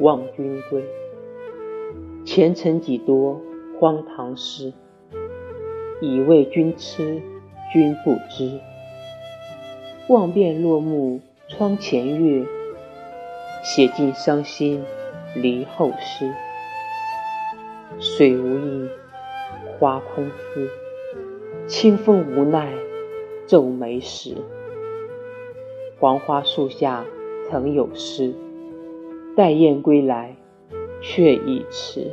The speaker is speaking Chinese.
望君归。前尘几多荒唐事，已为君痴，君不知。望遍落木窗前月，写尽伤心离后事。水无意，花空思，清风无奈皱眉时。黄花树下曾有诗，待雁归来却已迟。